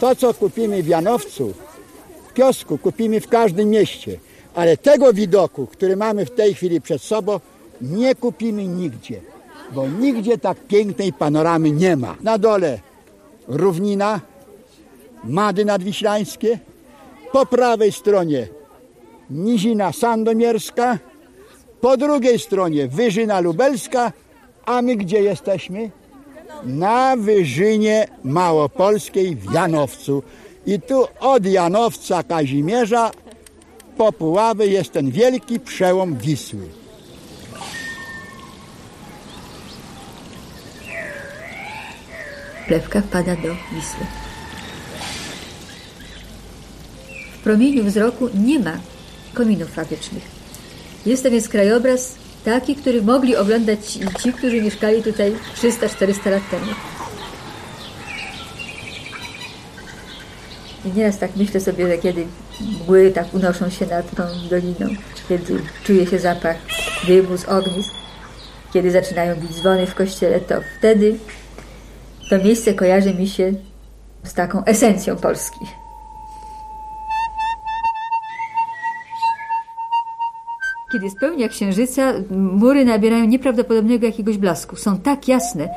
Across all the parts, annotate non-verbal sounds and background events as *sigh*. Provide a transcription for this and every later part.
To, co kupimy w Janowcu, w kiosku, kupimy w każdym mieście. Ale tego widoku, który mamy w tej chwili przed sobą, nie kupimy nigdzie. Bo nigdzie tak pięknej panoramy nie ma. Na dole równina, Mady Nadwiślańskie, po prawej stronie Nizina Sandomierska, po drugiej stronie Wyżyna Lubelska, a my gdzie jesteśmy? Na Wyżynie Małopolskiej w Janowcu. I tu od Janowca Kazimierza po Puławy jest ten wielki przełom Wisły. Plewka wpada do Wisły. W promieniu wzroku nie ma kominów fabrycznych. Jest to więc krajobraz taki, który mogli oglądać ci, którzy mieszkali tutaj 300-400 lat temu. I nieraz tak myślę sobie, że kiedy mgły tak unoszą się nad tą doliną, kiedy czuje się zapach dymu z ognisk, kiedy zaczynają bić dzwony w kościele, to wtedy to miejsce kojarzy mi się z taką esencją Polski. Kiedy jest pełnia księżyca, mury nabierają nieprawdopodobnego jakiegoś blasku. Są tak jasne,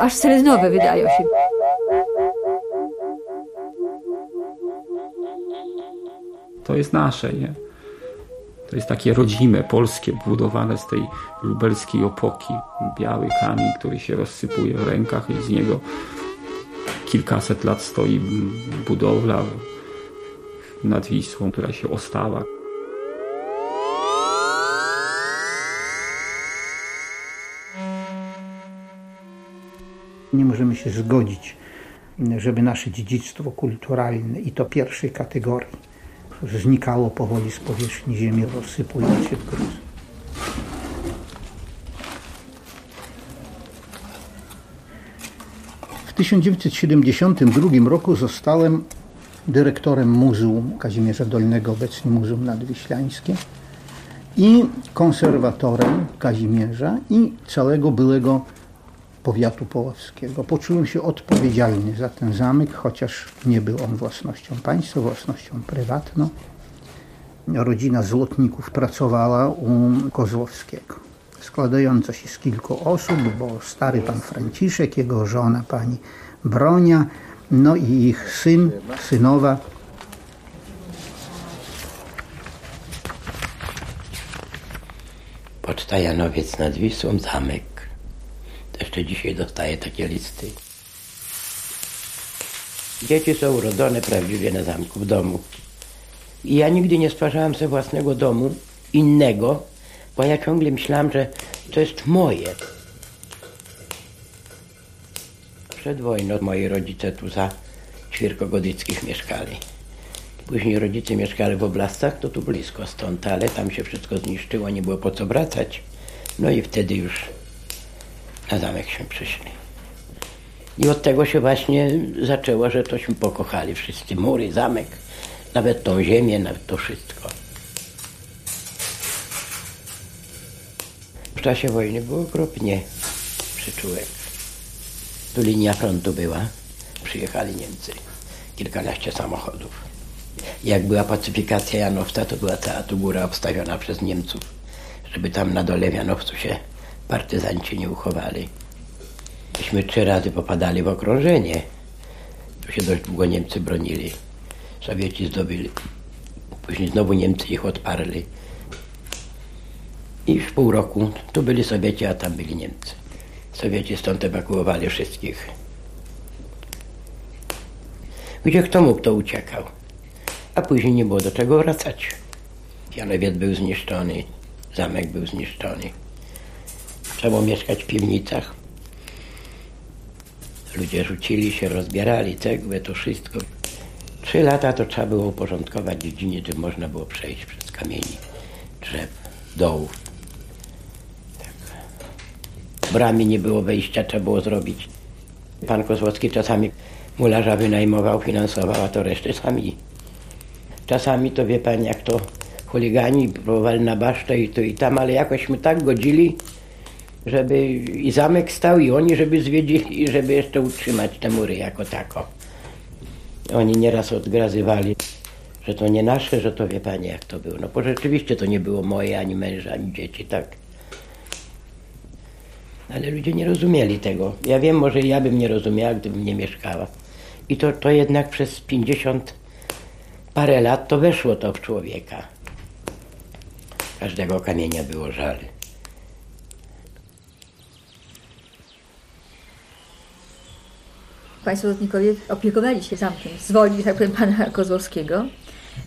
aż selenowe wydają się. To jest nasze, nie? To jest takie rodzime, polskie, budowane z tej lubelskiej opoki. Biały kamień, który się rozsypuje w rękach i z niego kilkaset lat stoi budowla nad Wisłą, która się ostała. Nie możemy się zgodzić, żeby nasze dziedzictwo kulturalne i to pierwszej kategorii znikało powoli z powierzchni ziemi, rozsypując się w gruz. W 1972 roku zostałem dyrektorem Muzeum Kazimierza Dolnego, obecnie Muzeum Nadwiślańskie i konserwatorem Kazimierza i całego byłego powiatu połowskiego. Poczułem się odpowiedzialny za ten zamek, chociaż nie był on własnością państwa, własnością prywatną. Rodzina złotników pracowała u Kozłowskiego, składająca się z kilku osób, bo stary pan Franciszek, jego żona pani Bronia, no i ich syn, synowa. Poczta Janowiec nad Wisłą, zamek. Jeszcze dzisiaj dostaję takie listy. Dzieci są urodzone prawdziwie na zamku, w domu. I ja nigdy nie stwarzałem sobie własnego domu, innego, bo ja ciągle myślałam, że to jest moje. Przed wojną moi rodzice tu za Ćwirkogodyckich mieszkali. Później rodzice mieszkali w Oblastach, to tu blisko stąd, ale tam się wszystko zniszczyło, nie było po co wracać. No i wtedy już na zamek się przyszli. I od tego się właśnie zaczęło, że tośmy pokochali wszyscy. Mury, zamek, nawet tą ziemię, nawet to wszystko. W czasie wojny było okropnie przyczółek. Tu linia frontu była. Przyjechali Niemcy. Kilkanaście samochodów. Jak była pacyfikacja Janowca, to była cała tu góra obstawiona przez Niemców, żeby tam na dole w Janowcu się partyzanci nie uchowali. Myśmy trzy razy popadali w okrążenie. Tu się dość długo Niemcy bronili. Sowieci zdobyli. Później znowu Niemcy ich odparli. I w pół roku tu byli Sowieci, a tam byli Niemcy. Sowieci stąd ewakuowali wszystkich. Gdzie kto mógł, to uciekał. A później nie było do czego wracać. Janowiec był zniszczony, zamek był zniszczony. Było mieszkać w piwnicach. Ludzie rzucili się, rozbierali cegłę, to wszystko. Trzy lata to trzeba było uporządkować dziedzinie, żeby można było przejść przez kamieni, drzew, dołów. Tak. W bramie nie było wejścia, trzeba było zrobić. Pan Kozłowski czasami mularza wynajmował, finansował, a to resztę sami. Czasami to wie pan, jak to chuligani próbowali na basztę i tu i tam, ale jakośmy tak godzili, żeby i zamek stał i oni, żeby zwiedzili i żeby jeszcze utrzymać te mury jako tako. Oni nieraz odgrazywali, że to nie nasze, że to wie pani jak to było. No bo rzeczywiście to nie było moje, ani męża, ani dzieci, tak. Ale ludzie nie rozumieli tego. Ja wiem, może ja bym nie rozumiała, gdybym nie mieszkała. I to, to jednak przez 50 parę lat to weszło to w człowieka. Każdego kamienia było żal. Państwo lotnikowie opiekowali się zamkiem z woli, tak powiem, pana Kozłowskiego.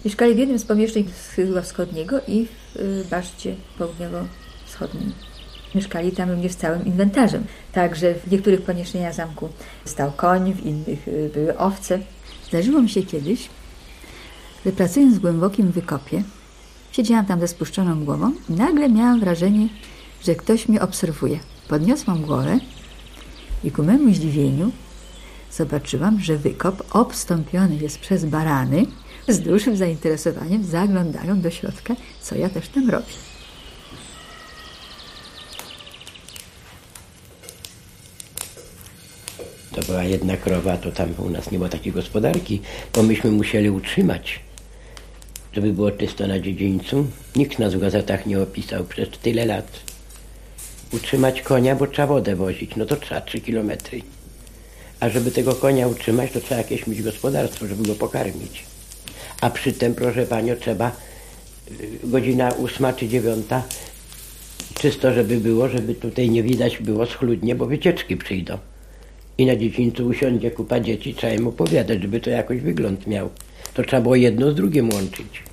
Mieszkali w jednym z pomieszczeń skrzydła wschodniego i w y, baszcie południowo-wschodniej. Mieszkali tam również z całym inwentarzem. Także w niektórych pomieszczeniach zamku stał koń, w innych y, były owce. Zdarzyło mi się kiedyś, że pracując w głębokim wykopie, siedziałam tam ze spuszczoną głową i nagle miałam wrażenie, że ktoś mnie obserwuje. Podniosłam głowę i ku memu zdziwieniu zobaczyłam, że wykop obstąpiony jest przez barany. Z dużym zainteresowaniem zaglądają do środka, co ja też tam robię. To była jedna krowa, to tam u nas nie było takiej gospodarki, bo myśmy musieli utrzymać, żeby było czysto na dziedzińcu. Nikt nas w gazetach nie opisał przez tyle lat. Utrzymać konia, bo trzeba wodę wozić, no to trzeba 3 kilometry. A żeby tego konia utrzymać, to trzeba jakieś mieć gospodarstwo, żeby go pokarmić. A przy tym, proszę Panią, trzeba y, godzina ósma czy dziewiąta czysto, żeby było, żeby tutaj nie widać było schludnie, bo wycieczki przyjdą. I na dziedzińcu usiądzie kupa dzieci, trzeba im opowiadać, żeby to jakoś wygląd miał. To trzeba było jedno z drugim łączyć.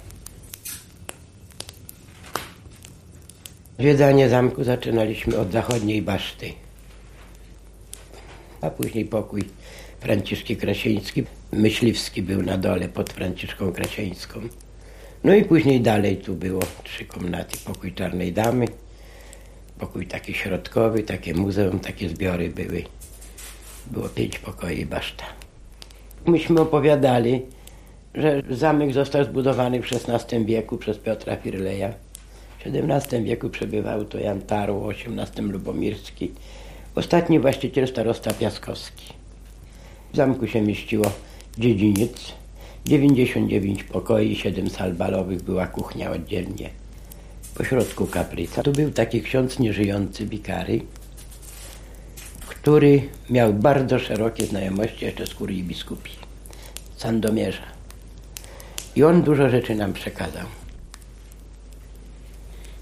Zwiedzanie zamku zaczynaliśmy od zachodniej baszty a później pokój Franciszki Krasieński. Myśliwski był na dole pod Franciszką Krasieńską. No i później dalej tu było trzy komnaty. Pokój Czarnej Damy, pokój taki środkowy, takie muzeum, takie zbiory były. Było pięć pokoi baszta. Myśmy opowiadali, że zamek został zbudowany w XVI wieku przez Piotra Firleja. W XVII wieku przebywał to Jan Taru, w XVIII Lubomirski, Ostatni właściciel starosta Piaskowski. W zamku się mieściło dziedziniec, 99 pokoi, 7 sal balowych, była kuchnia oddzielnie. Po środku kapryca. Tu był taki ksiądz nieżyjący wikary, który miał bardzo szerokie znajomości jeszcze z kurii biskupi, Sandomierza. I on dużo rzeczy nam przekazał.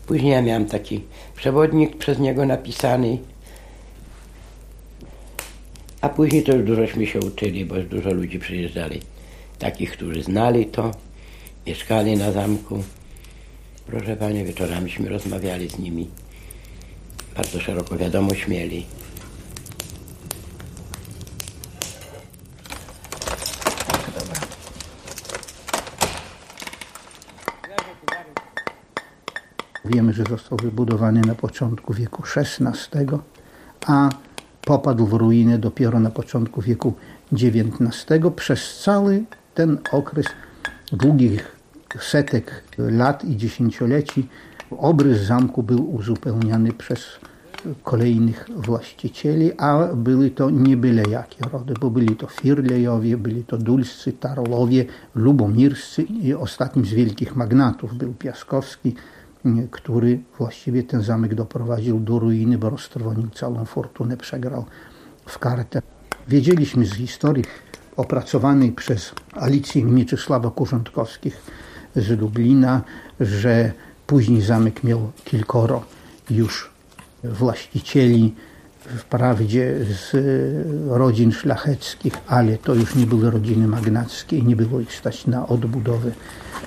Później ja miałem taki przewodnik przez niego napisany, a później to już dużośmy się uczyli, bo dużo ludzi przyjeżdżali. Takich, którzy znali to, mieszkali na zamku. Proszę Panie, wieczoramiśmy rozmawiali z nimi. Bardzo szeroko wiadomość mieli. Wiemy, że został wybudowany na początku wieku XVI, a popadł w ruinę dopiero na początku wieku XIX. Przez cały ten okres długich setek lat i dziesięcioleci obrys zamku był uzupełniany przez kolejnych właścicieli, a były to nie byle jakie rody, bo byli to Firlejowie, byli to Dulscy, Tarolowie, Lubomirscy i ostatnim z wielkich magnatów był Piaskowski, który właściwie ten zamek doprowadził do ruiny, bo roztrwonił całą fortunę, przegrał w kartę. Wiedzieliśmy z historii opracowanej przez Alicję Mieczysława Kurządkowskich z Lublina, że później zamek miał kilkoro już właścicieli, wprawdzie z rodzin szlacheckich, ale to już nie były rodziny magnackie nie było ich stać na odbudowę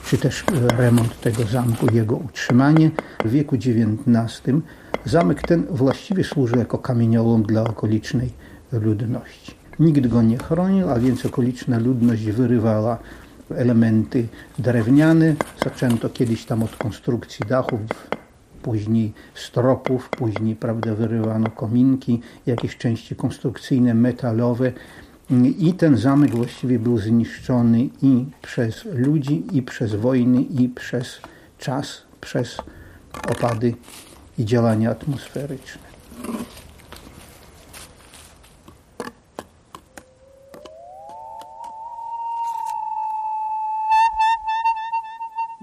czy też remont tego zamku, jego utrzymanie. W wieku XIX zamek ten właściwie służył jako kamieniołom dla okolicznej ludności. Nikt go nie chronił, a więc okoliczna ludność wyrywała elementy drewniane. Zaczęto kiedyś tam od konstrukcji dachów, później stropów, później prawda, wyrywano kominki, jakieś części konstrukcyjne, metalowe. I ten zamek właściwie był zniszczony i przez ludzi, i przez wojny, i przez czas, przez opady i działania atmosferyczne.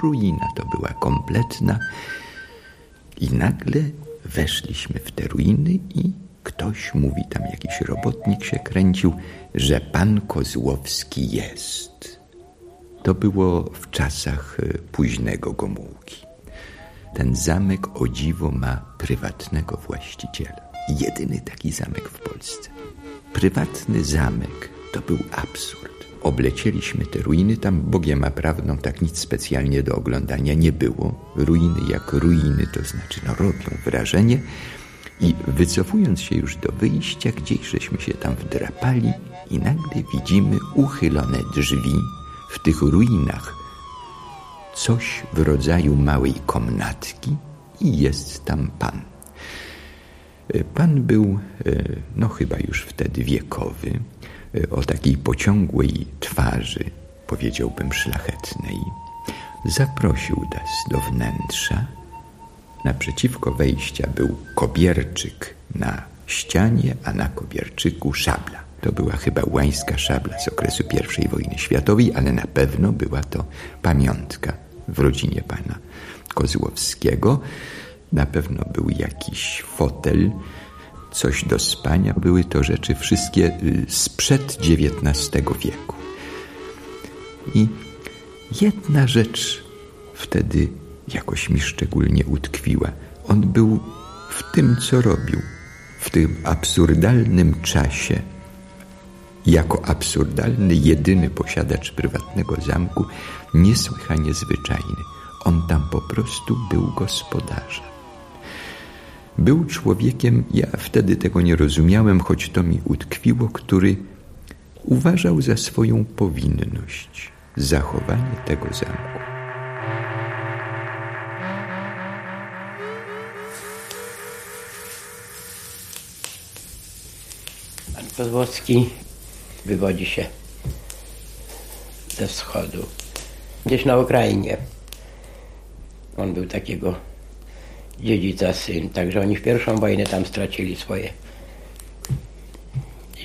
Ruina to była kompletna, i nagle weszliśmy w te ruiny i ktoś mówi, tam jakiś robotnik się kręcił, że pan Kozłowski jest. To było w czasach e, późnego Gomułki. Ten zamek o dziwo ma prywatnego właściciela. Jedyny taki zamek w Polsce. Prywatny zamek to był absurd. Oblecieliśmy te ruiny, tam Bogiem a prawdą tak nic specjalnie do oglądania nie było. Ruiny jak ruiny, to znaczy no robią wrażenie. I wycofując się już do wyjścia, gdzieś żeśmy się tam wdrapali i nagle widzimy uchylone drzwi w tych ruinach. Coś w rodzaju małej komnatki i jest tam pan. Pan był, e, no chyba już wtedy wiekowy, e, o takiej pociągłej twarzy, powiedziałbym szlachetnej. Zaprosił nas do wnętrza. Naprzeciwko wejścia był kobierczyk na ścianie, a na kobierczyku szabla. To była chyba łańska szabla z okresu I wojny światowej, ale na pewno była to pamiątka w rodzinie pana Kozłowskiego. Na pewno był jakiś fotel, coś do spania. Były to rzeczy wszystkie y, sprzed XIX wieku. I jedna rzecz wtedy jakoś mi szczególnie utkwiła. On był w tym, co robił, w tym absurdalnym czasie, jako absurdalny, jedyny posiadacz prywatnego zamku, niesłychanie zwyczajny. On tam po prostu był gospodarzem. Był człowiekiem, ja wtedy tego nie rozumiałem, choć to mi utkwiło, który uważał za swoją powinność zachowanie tego zamku. Pan Kozłowski wywodzi się ze wschodu, gdzieś na Ukrainie. On był takiego dziedzica syn, także oni w pierwszą wojnę tam stracili swoje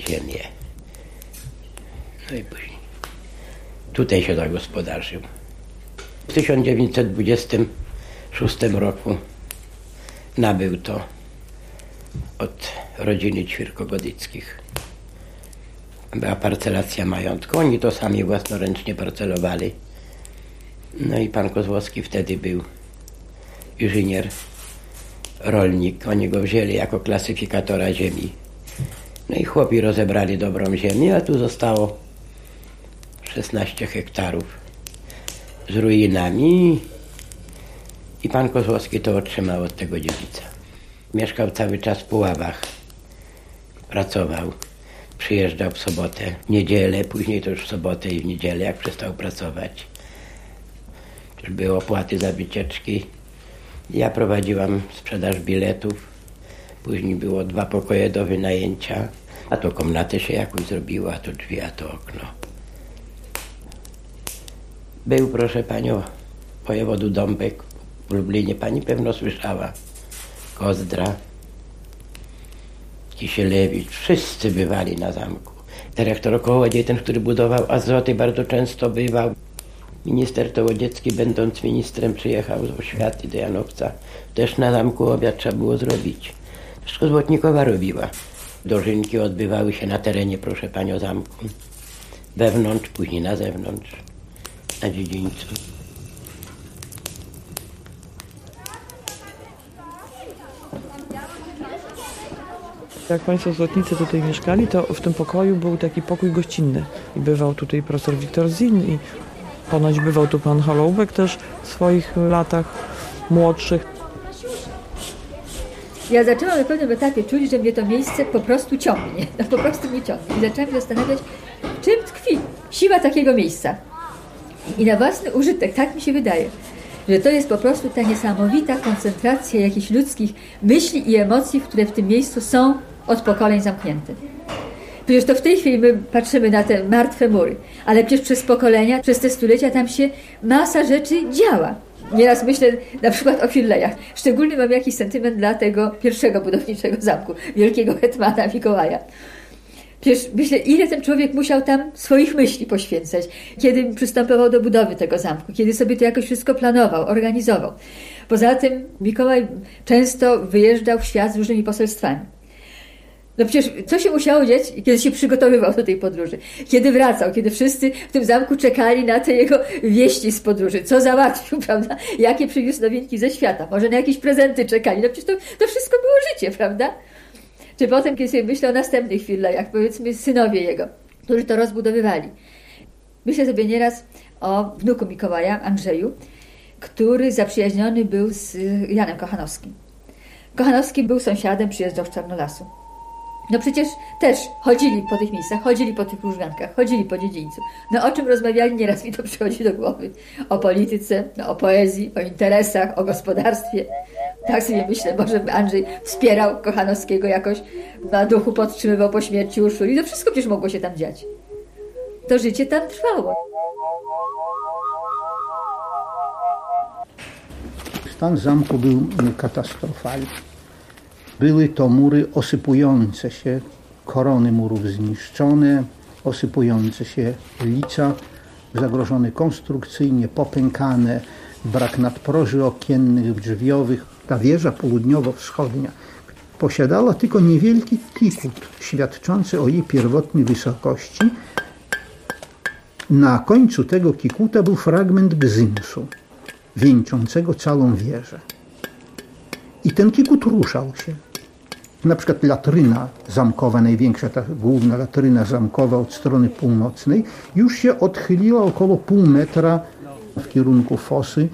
ziemię. No i później tutaj się zagospodarzył. W 1926 roku nabył to od rodziny Ćwirkogodyckich. Była parcelacja majątku. Oni to sami własnoręcznie parcelowali. No i pan Kozłowski wtedy był inżynier, rolnik. Oni go wzięli jako klasyfikatora ziemi. No i chłopi rozebrali dobrą ziemię, a tu zostało 16 hektarów z ruinami i pan Kozłowski to otrzymał od tego dziedzica. Mieszkał cały czas w Puławach. Pracował. Przyjeżdżał w sobotę, w niedzielę, później to już w sobotę i w niedzielę, jak przestał pracować. Były opłaty za wycieczki. Ja prowadziłam sprzedaż biletów. Później było dwa pokoje do wynajęcia. A to komnatę się jakoś zrobiła, a to drzwi, a to okno. Był, proszę panią, wojewodu Dąbek w Lublinie. Pani pewno słyszała. Kozdra, Kisielewicz, wszyscy bywali na zamku. Dyrektor Kołodziej, ten, który budował azoty, bardzo często bywał. Minister Tołodziecki, będąc ministrem, przyjechał z Oświaty do Janowca. Też na zamku obiad trzeba było zrobić. Wszystko Złotnikowa robiła. Dożynki odbywały się na terenie, proszę panią, zamku. Wewnątrz, później na zewnątrz, na dziedzińcu. Jak Państwo złotnicy tutaj mieszkali, to w tym pokoju był taki pokój gościnny. I bywał tutaj profesor Wiktor Zin i ponoć bywał tu pan Holoubek też w swoich latach młodszych. Ja zaczęłam na pewnym etapie czuć, że mnie to miejsce po prostu ciągnie. *laughs* No, po prostu mnie ciągnie. I zaczęłam się zastanawiać, czym tkwi siła takiego miejsca. I na własny użytek, tak mi się wydaje, że to jest po prostu ta niesamowita koncentracja jakichś ludzkich myśli i emocji, które w tym miejscu są od pokoleń zamknięte. Przecież to w tej chwili my patrzymy na te martwe mury, ale przecież przez pokolenia, przez te stulecia tam się masa rzeczy działa. Nieraz myślę na przykład o Finlejach. Szczególnie mam jakiś sentyment dla tego pierwszego budowniczego zamku, wielkiego hetmana Mikołaja. Przecież myślę, ile ten człowiek musiał tam swoich myśli poświęcać, kiedy przystępował do budowy tego zamku, kiedy sobie to jakoś wszystko planował, organizował. Poza tym Mikołaj często wyjeżdżał w świat z różnymi poselstwami. No przecież co się musiało dziać, kiedy się przygotowywał do tej podróży? Kiedy wracał, kiedy wszyscy w tym zamku czekali na te jego wieści z podróży, co załatwił, *laughs* prawda? Jakie przywiózł nowinki ze świata, może na jakieś prezenty czekali. No przecież to, to wszystko było życie, prawda? Czy potem, kiedy sobie myślę o następnych chwilach, jak powiedzmy synowie jego, którzy to rozbudowywali. Myślę sobie nieraz o wnuku Mikołaja, Andrzeju, który zaprzyjaźniony był z Janem Kochanowskim. Kochanowski był sąsiadem, przyjeżdżał z Czarnolasu. No przecież też chodzili po tych miejscach, chodzili po tych różgankach, chodzili po dziedzińcu. No o czym rozmawiali, nieraz mi to przychodzi do głowy. O polityce, no, o poezji, o interesach, o gospodarstwie. Tak sobie myślę, może by Andrzej wspierał Kochanowskiego jakoś, na duchu podtrzymywał po śmierci Urszuli. To wszystko przecież mogło się tam dziać. To życie tam trwało. Stan zamku był katastrofalny. Były to mury osypujące się, korony murów zniszczone, osypujące się lica, zagrożone konstrukcyjnie, popękane, brak nadproży okiennych, drzwiowych. Ta wieża południowo-wschodnia posiadała tylko niewielki tikut, świadczący o jej pierwotnej wysokości. Na końcu tego kikuta był fragment gzymsu, wieńczącego całą wieżę. I ten kikut ruszał się. Na przykład latryna zamkowa, największa ta główna latryna zamkowa od strony północnej, już się odchyliła około pół metra w kierunku fosy.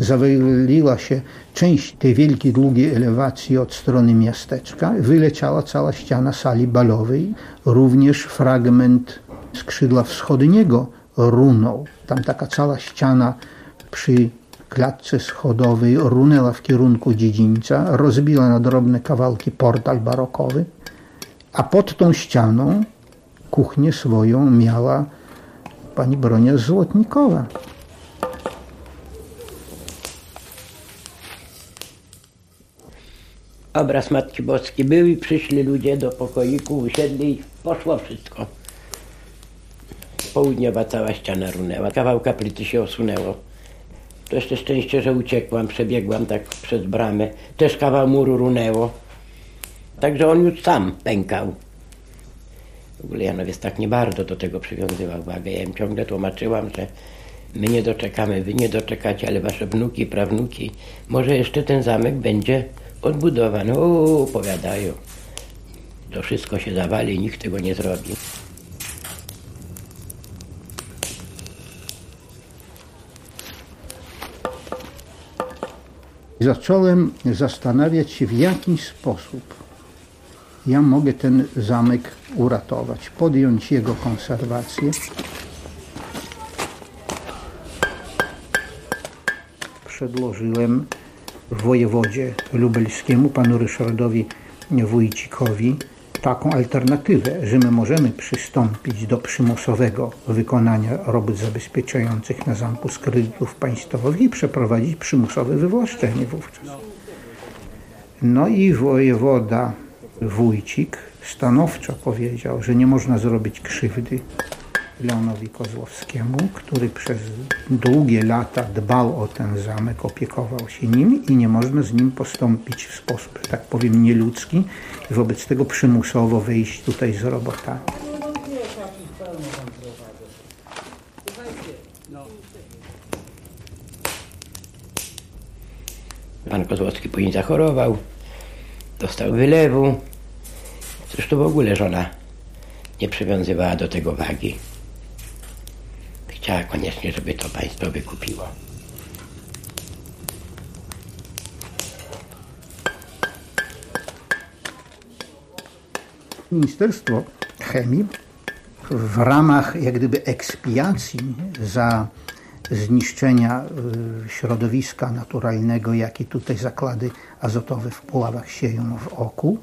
Zawaliła się część tej wielkiej, długiej elewacji od strony miasteczka. Wyleciała cała ściana sali balowej. Również fragment skrzydła wschodniego runął. Tam taka cała ściana przy klatce schodowej runęła w kierunku dziedzińca, rozbiła na drobne kawałki portal barokowy, a pod tą ścianą kuchnię swoją miała pani Bronia Złotnikowa. Obraz Matki Boskiej był i przyszli ludzie do pokoiku, usiedli i poszło wszystko. Południowa cała ściana runęła, kawał kaplicy się osunęło. To jeszcze szczęście, że uciekłam, przebiegłam tak przez bramę. Też kawał muru runęło. Także on już sam pękał. W ogóle Janowiec tak nie bardzo do tego przywiązywał wagę. Ja im ciągle tłumaczyłam, że my nie doczekamy, wy nie doczekacie, ale wasze wnuki, prawnuki. Może jeszcze ten zamek będzie odbudowany. O, powiadają. To wszystko się zawali nikt tego nie zrobi. Zacząłem zastanawiać się, w jaki sposób ja mogę ten zamek uratować, podjąć jego konserwację. Przedłożyłem wojewodzie lubelskiemu, panu Ryszardowi Wójcikowi, taką alternatywę, że my możemy przystąpić do przymusowego wykonania robót zabezpieczających na zamku z kredytów państwowych i przeprowadzić przymusowe wywłaszczenie wówczas. No i wojewoda Wójcik stanowczo powiedział, że nie można zrobić krzywdy Leonowi Kozłowskiemu, który przez długie lata dbał o ten zamek, opiekował się nim i nie można z nim postąpić w sposób, że tak powiem, nieludzki i wobec tego przymusowo wyjść tutaj z robotami. Pan Kozłowski później zachorował, dostał wylewu. Zresztą w ogóle żona nie przywiązywała do tego wagi. Chciała koniecznie, żeby to państwo wykupiło. Ministerstwo Chemii w ramach jak gdyby ekspiacji za zniszczenia y, środowiska naturalnego, jakie tutaj zakłady azotowe w Puławach sieją w oku,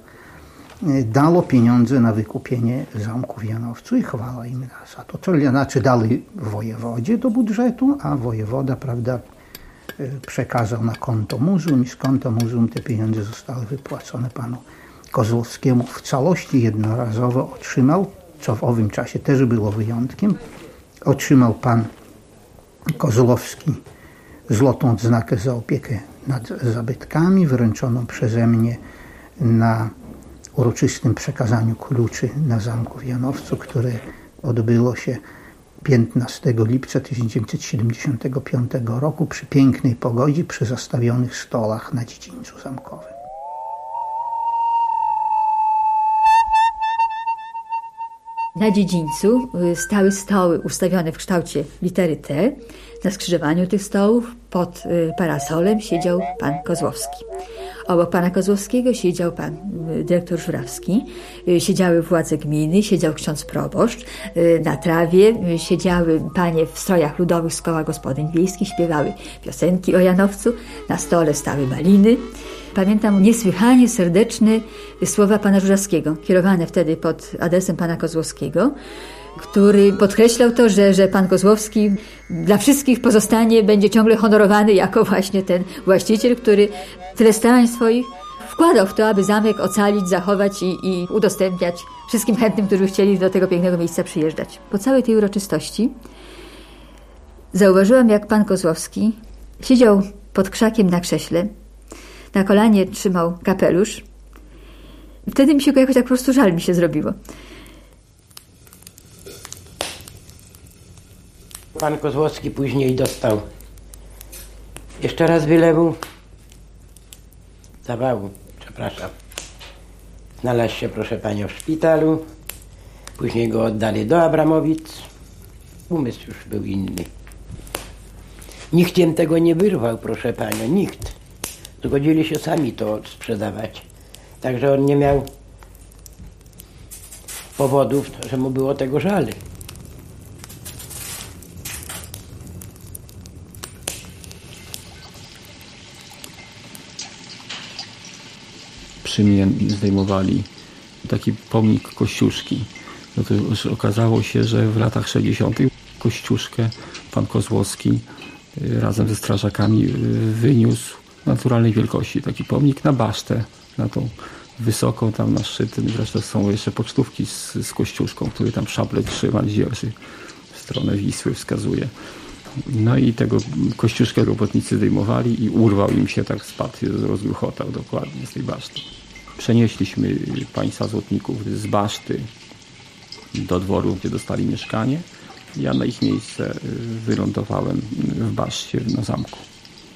dało pieniądze na wykupienie zamku w Janowcu i chwała im za to. To znaczy dali wojewodzie do budżetu, a wojewoda, prawda, y, przekazał na konto muzeum i z konta muzeum te pieniądze zostały wypłacone panu Kozłowskiemu w całości jednorazowo otrzymał, co w owym czasie też było wyjątkiem, otrzymał pan Kozłowski złotą odznakę za opiekę nad zabytkami, wręczoną przeze mnie na uroczystym przekazaniu kluczy na zamku w Janowcu, które odbyło się 15 lipca 1975 roku przy pięknej pogodzie przy zastawionych stolach na dziedzińcu zamkowym. Na dziedzińcu y, stały stoły ustawione w kształcie litery T. Na skrzyżowaniu tych stołów pod y, parasolem siedział pan Kozłowski. Obok pana Kozłowskiego siedział pan y, dyrektor Żurawski, y, siedziały władze gminy, siedział ksiądz proboszcz, y, na trawie siedziały panie w strojach ludowych z koła gospodyń wiejskich, śpiewały piosenki o Janowcu, na stole stały maliny. Pamiętam niesłychanie serdeczne słowa pana Żurawskiego, kierowane wtedy pod adresem pana Kozłowskiego, który podkreślał to, że, że pan Kozłowski dla wszystkich pozostanie, będzie ciągle honorowany jako właśnie ten właściciel, który tyle starań swoich wkładał w to, aby zamek ocalić, zachować i, i udostępniać wszystkim chętnym, którzy chcieli do tego pięknego miejsca przyjeżdżać. Po całej tej uroczystości zauważyłam, jak pan Kozłowski siedział pod krzakiem na krześle, na kolanie trzymał kapelusz. Wtedy mi się go jakoś tak po prostu żal mi się zrobiło. Pan Kozłowski później dostał jeszcze raz wylewu zawału, przepraszam. Znalazł się, proszę panią, w szpitalu. Później go oddali do Abramowic. Umysł już był inny. Nikt tego nie wyrwał, proszę panią, nikt. Zgodzili się sami to sprzedawać. Także on nie miał powodów, że mu było tego żal. Mnie zdejmowali taki pomnik Kościuszki. No to już okazało się, że w latach 60. Kościuszkę pan Kozłowski y, razem ze strażakami y, wyniósł naturalnej wielkości. Taki pomnik na basztę, na tą wysoką tam na szczyt. Zresztą są jeszcze pocztówki z, z Kościuszką, który tam szable trzyma, dzierży w stronę Wisły, wskazuje. No i tego kościuszkę robotnicy zdejmowali i urwał im się, tak spadł, rozgruchotał dokładnie z tej baszty. Przenieśliśmy państwa złotników z baszty do dworu, gdzie dostali mieszkanie. Ja na ich miejsce y, wylądowałem w baszcie na zamku.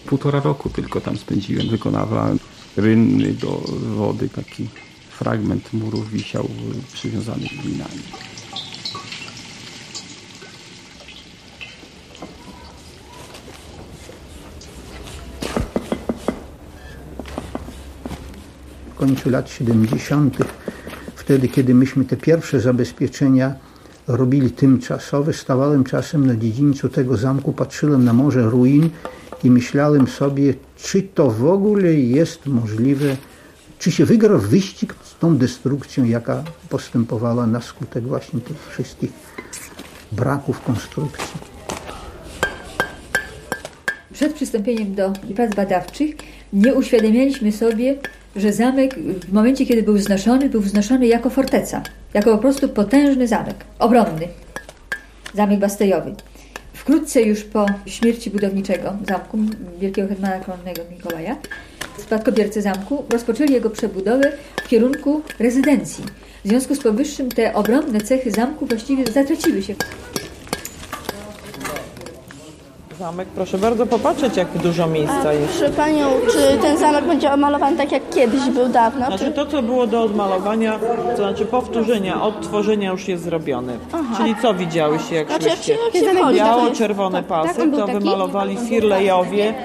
Półtora roku tylko tam spędziłem, wykonywałem rynny do wody, taki fragment murów wisiał y, przywiązany glinami. Końcu lat 70., wtedy, kiedy myśmy te pierwsze zabezpieczenia robili tymczasowe, stawałem czasem na dziedzińcu tego zamku, patrzyłem na morze ruin i myślałem sobie, czy to w ogóle jest możliwe, czy się wygra wyścig z tą destrukcją, jaka postępowała na skutek właśnie tych wszystkich braków konstrukcji. Przed przystąpieniem do prac badawczych nie uświadamialiśmy sobie, że zamek w momencie, kiedy był wznoszony, był wznoszony jako forteca, jako po prostu potężny zamek, obronny, zamek bastejowy. Wkrótce już po śmierci budowniczego zamku, wielkiego hetmana koronnego Mikołaja, spadkobiercy zamku rozpoczęli jego przebudowę w kierunku rezydencji. W związku z powyższym te obronne cechy zamku właściwie zatraciły się. Zamek, proszę bardzo popatrzeć, jak dużo miejsca jest. Proszę Panią, czy ten zamek będzie omalowany tak jak kiedyś był dawno? Znaczy to, co było do odmalowania, to znaczy powtórzenia, odtworzenia już jest zrobione. Czyli co widziałyście, jak Znaczy jak się, szłyście? jak się wchodzi, to jest- Biało-czerwone pasy, on był to wymalowali Firlejowie